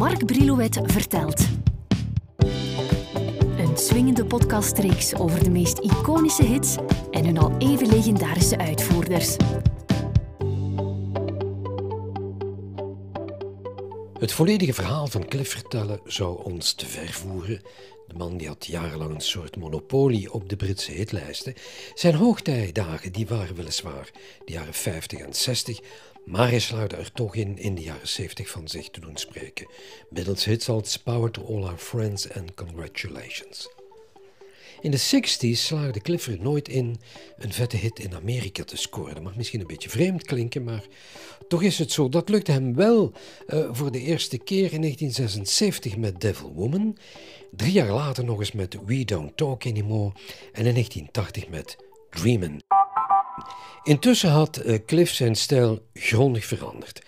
Mark Brilouet vertelt. Een swingende podcastreeks over de meest iconische hits en hun al even legendarische uitvoerders. Het volledige verhaal van Cliff vertellen zou ons te ver voeren. De man die had jarenlang een soort monopolie op de Britse hitlijsten. Zijn hoogtijdagen die waren weliswaar de jaren 50 en 60, maar hij slaagde er toch in in de jaren 70 van zich te doen spreken. Middels hits als Power to All Our Friends en Congratulations. In de 60s slaagde Clifford nooit in een vette hit in Amerika te scoren. Dat mag misschien een beetje vreemd klinken, maar toch is het zo. Dat lukte hem wel uh, voor de eerste keer in 1976 met Devil Woman. Drie jaar later nog eens met We Don't Talk Anymore. En in 1980 met Dreamin'. Intussen had uh, Cliff zijn stijl grondig veranderd.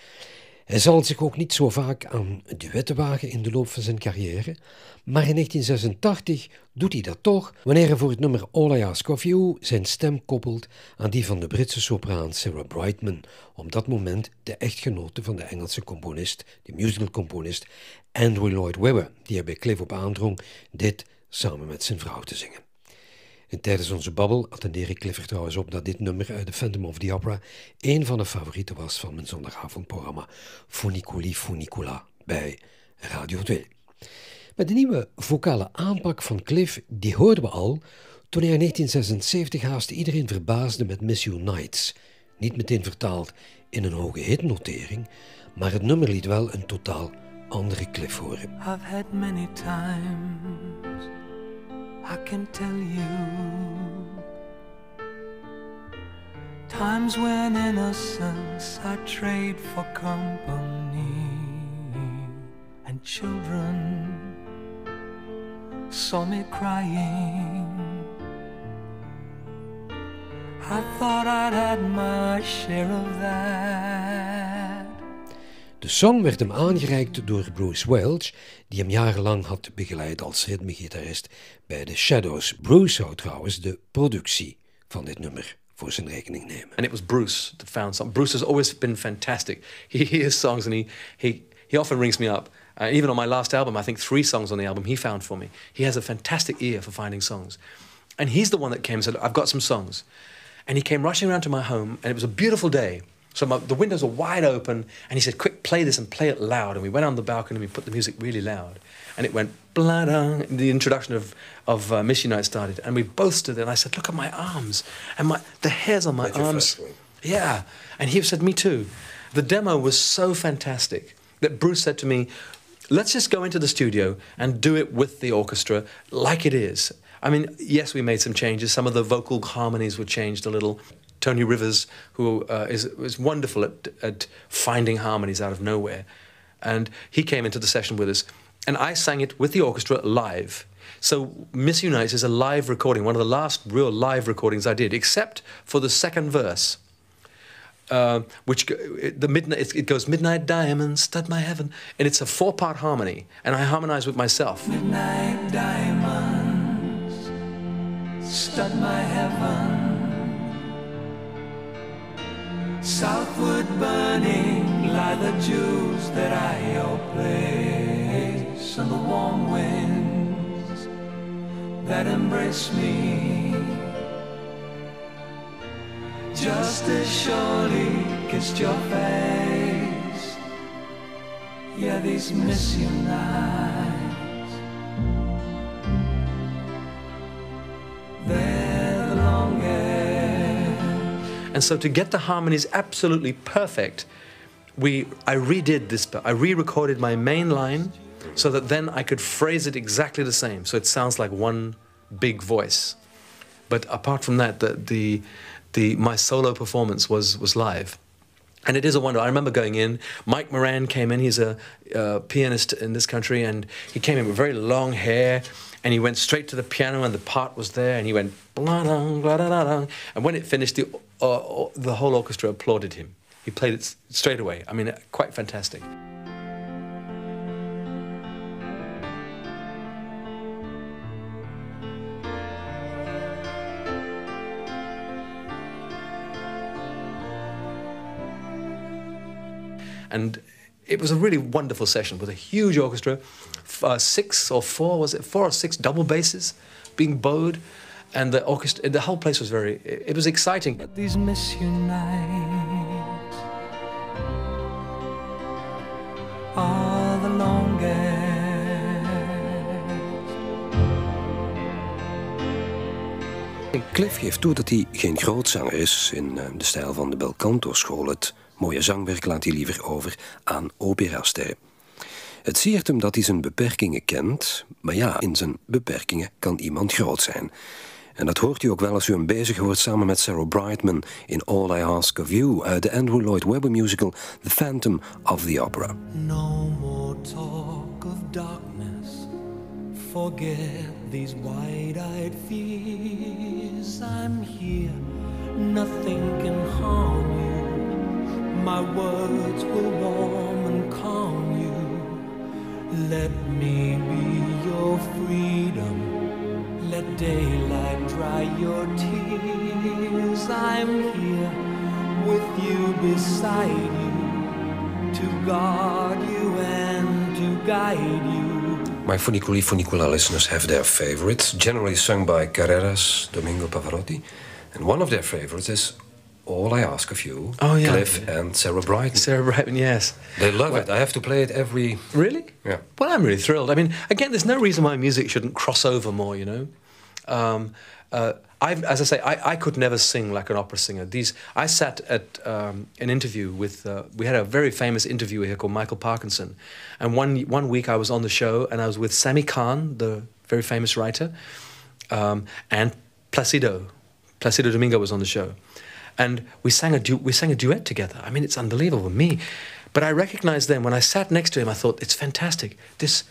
Hij zal zich ook niet zo vaak aan duetten wagen in de loop van zijn carrière, maar in 1986 doet hij dat toch wanneer hij voor het nummer All I Ask of You zijn stem koppelt aan die van de Britse sopraan Sarah Brightman, op dat moment de echtgenote van de Engelse componist, de musicalcomponist Andrew Lloyd Webber, die er bij Cliff op aandrong dit samen met zijn vrouw te zingen. En tijdens onze babbel attendeer ik Clifford trouwens op dat dit nummer uit The Phantom of the Opera een van de favorieten was van mijn zondagavondprogramma Funiculi Funicula bij Radio 2. Met de nieuwe vocale aanpak van Cliff, die hoorden we al toen hij in 1976 haast iedereen verbaasde met Miss You Nights. Niet meteen vertaald in een hoge hitnotering, maar het nummer liet wel een totaal andere Cliff horen. I've had many times I can tell you. Times when innocence I trade for company And children. Saw me crying. I thought I'd had my share of that De song werd hem aangereikt door Bruce Welch, die hem jarenlang had begeleid als ritmegitarist bij The Shadows. Bruce zou trouwens de productie van dit nummer voor zijn rekening nemen. And it was Bruce that found something. Bruce has always been fantastic. He hears songs and he, he, often rings me up. Uh, even on my last album, I think three songs on the album he found for me. He has a fantastic ear for finding songs. And he's the one that came and said, I've got some songs. And he came rushing around to my home, and it was a beautiful day. So my, the windows were wide open, and he said, "Quick, play this and play it loud." And we went on the balcony and we put the music really loud, and it went blah da. The introduction of of uh, Miss You Nights started, and we both stood there. And I said, "Look at my arms and my the hairs on my arms." Yeah, and he said, "Me too." The demo was so fantastic that Bruce said to me, "Let's just go into the studio and do it with the orchestra like it is." I mean, yes, we made some changes. Some of the vocal harmonies were changed a little. Tony Rivers, who uh, is, is wonderful at, at finding harmonies out of nowhere. And he came into the session with us, and I sang it with the orchestra live. So Miss You Nights is a live recording, one of the last real live recordings I did, except for the second verse. Uh, which the midnight it goes midnight diamonds stud my heaven and it's a four part harmony and I harmonize with myself midnight diamonds stud my heaven Southward burning lie the jewels that I your place. And the warm winds that embrace me. Just as surely kissed your face. Yeah these miss you nights and so to get the harmonies absolutely perfect, we I redid this. I re-recorded my main line so that then I could phrase it exactly the same, so it sounds like one big voice. But apart from that, the the, the my solo performance was was live. And it is a wonder. I remember going in. Mike Moran came in. He's a, a pianist in this country, and he came in with very long hair and he went straight to the piano and the part was there and he went blah, blah, blah, blah. and when it finished the, uh, uh, the whole orchestra applauded him. He played it straight away. I mean quite fantastic. And it was a really wonderful session with a huge orchestra, uh, six or four was it four or six double basses being bowed, and the orchestra, the whole place was very. It, was exciting. But these miss you nights are the longest. Cliff geeft toe dat hij geen groot zanger is in eh, de stijl van de Belcanto school. Het mooie zangwerk laat hij liever over aan operasterren. Het siert hem dat hij zijn beperkingen kent, maar ja, in zijn beperkingen kan iemand groot zijn. En dat hoort u ook wel als u hem bezig hoort samen met Sarah Brightman in All I Ask of You uit de Andrew Lloyd Webber musical The Phantom of the Opera. No more talk of darkness. Forget these wide eyed fears. I'm here, nothing can harm you. My words will warm and calm you. Let me be your freedom. Let daylight dry your tears. I'm here with you beside you to guard you and to guide you. My Funiculi Funicula listeners have their favorites, generally sung by Carreras, Domingo Pavarotti. And one of their favorites is All I Ask of You, Oh, yeah. Cliff and Sarah Brightman. Sarah Brightman, yes. They love it. I have to play it every. Really? Yeah. Well, I'm really thrilled. I mean, again, there's no reason why music shouldn't cross over more, you know? Um, uh, as I say, I, I could never sing like an opera singer. These, I sat at um, an interview with, uh, we had a very famous interviewer here called Michael Parkinson. And one, one week I was on the show and I was with Sammy Cahn, the very famous writer, um, and Placido. Placido Domingo was on the show. And we sang, a du- we sang a duet together. I mean, it's unbelievable. Me. But I recognized then, when I sat next to him, I thought, it's fantastic. This,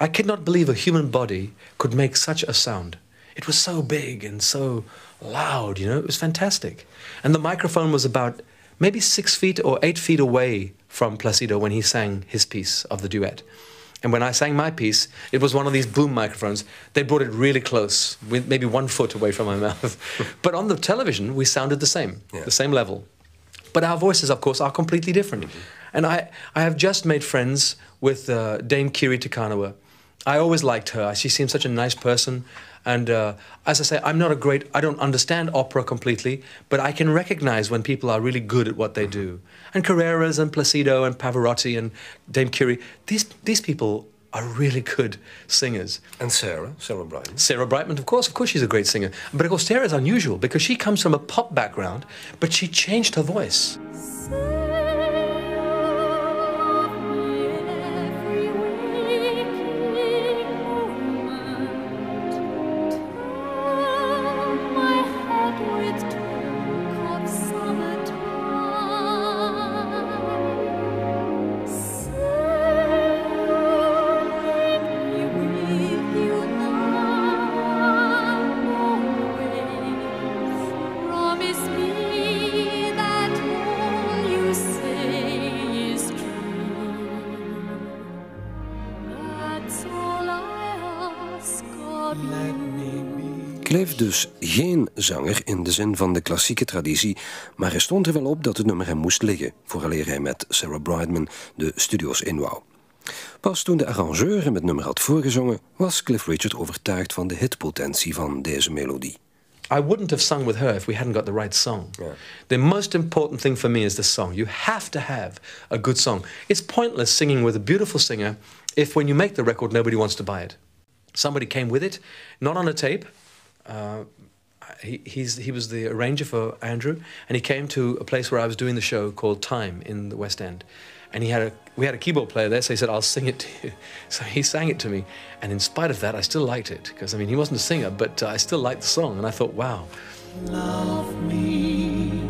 I could not believe a human body could make such a sound. It was so big and so loud, you know, it was fantastic. And the microphone was about maybe six feet or eight feet away from Placido when he sang his piece of the duet. And when I sang my piece, it was one of these boom microphones. They brought it really close, with maybe one foot away from my mouth. but on the television, we sounded the same, Yeah. the same level. But our voices, of course, are completely different. And I, I have just made friends with uh, Dame Kiri Te Kanawa. I always liked her. She seemed such a nice person. And uh, as I say, I'm not a great, I don't understand opera completely, but I can recognize when people are really good at what they do. And Carreras and Placido and Pavarotti and Dame Kiri, these, these people are really good singers. And Sarah, Sarah Brightman. Sarah Brightman, of course, of course she's a great singer. But of course, Sarah is unusual because she comes from a pop background, but she changed her voice. Promise Cliff dus geen zanger in de zin van de klassieke traditie, maar hij stond er wel op dat het nummer hem moest liggen, vooraleer hij met Sarah Brightman de studio's in wou. Pas toen de arrangeur hem het nummer had voorgezongen, was Cliff Richard overtuigd van de hitpotentie van deze melodie. I wouldn't have sung with her if we hadn't got the right song. The most important thing for me is the song. You have to have a good song. It's pointless singing with a beautiful singer if when you make the record nobody wants to buy it. Somebody came with it, not on a tape. uh, he, he's, he was the arranger for Andrew, and he came to a place where I was doing the show called Time in the West End. And he had a, we had a keyboard player there, so he said, I'll sing it to you. So he sang it to me. And in spite of that, I still liked it. Because, I mean, he wasn't a singer, but uh, I still liked the song. And I thought, wow. Love me,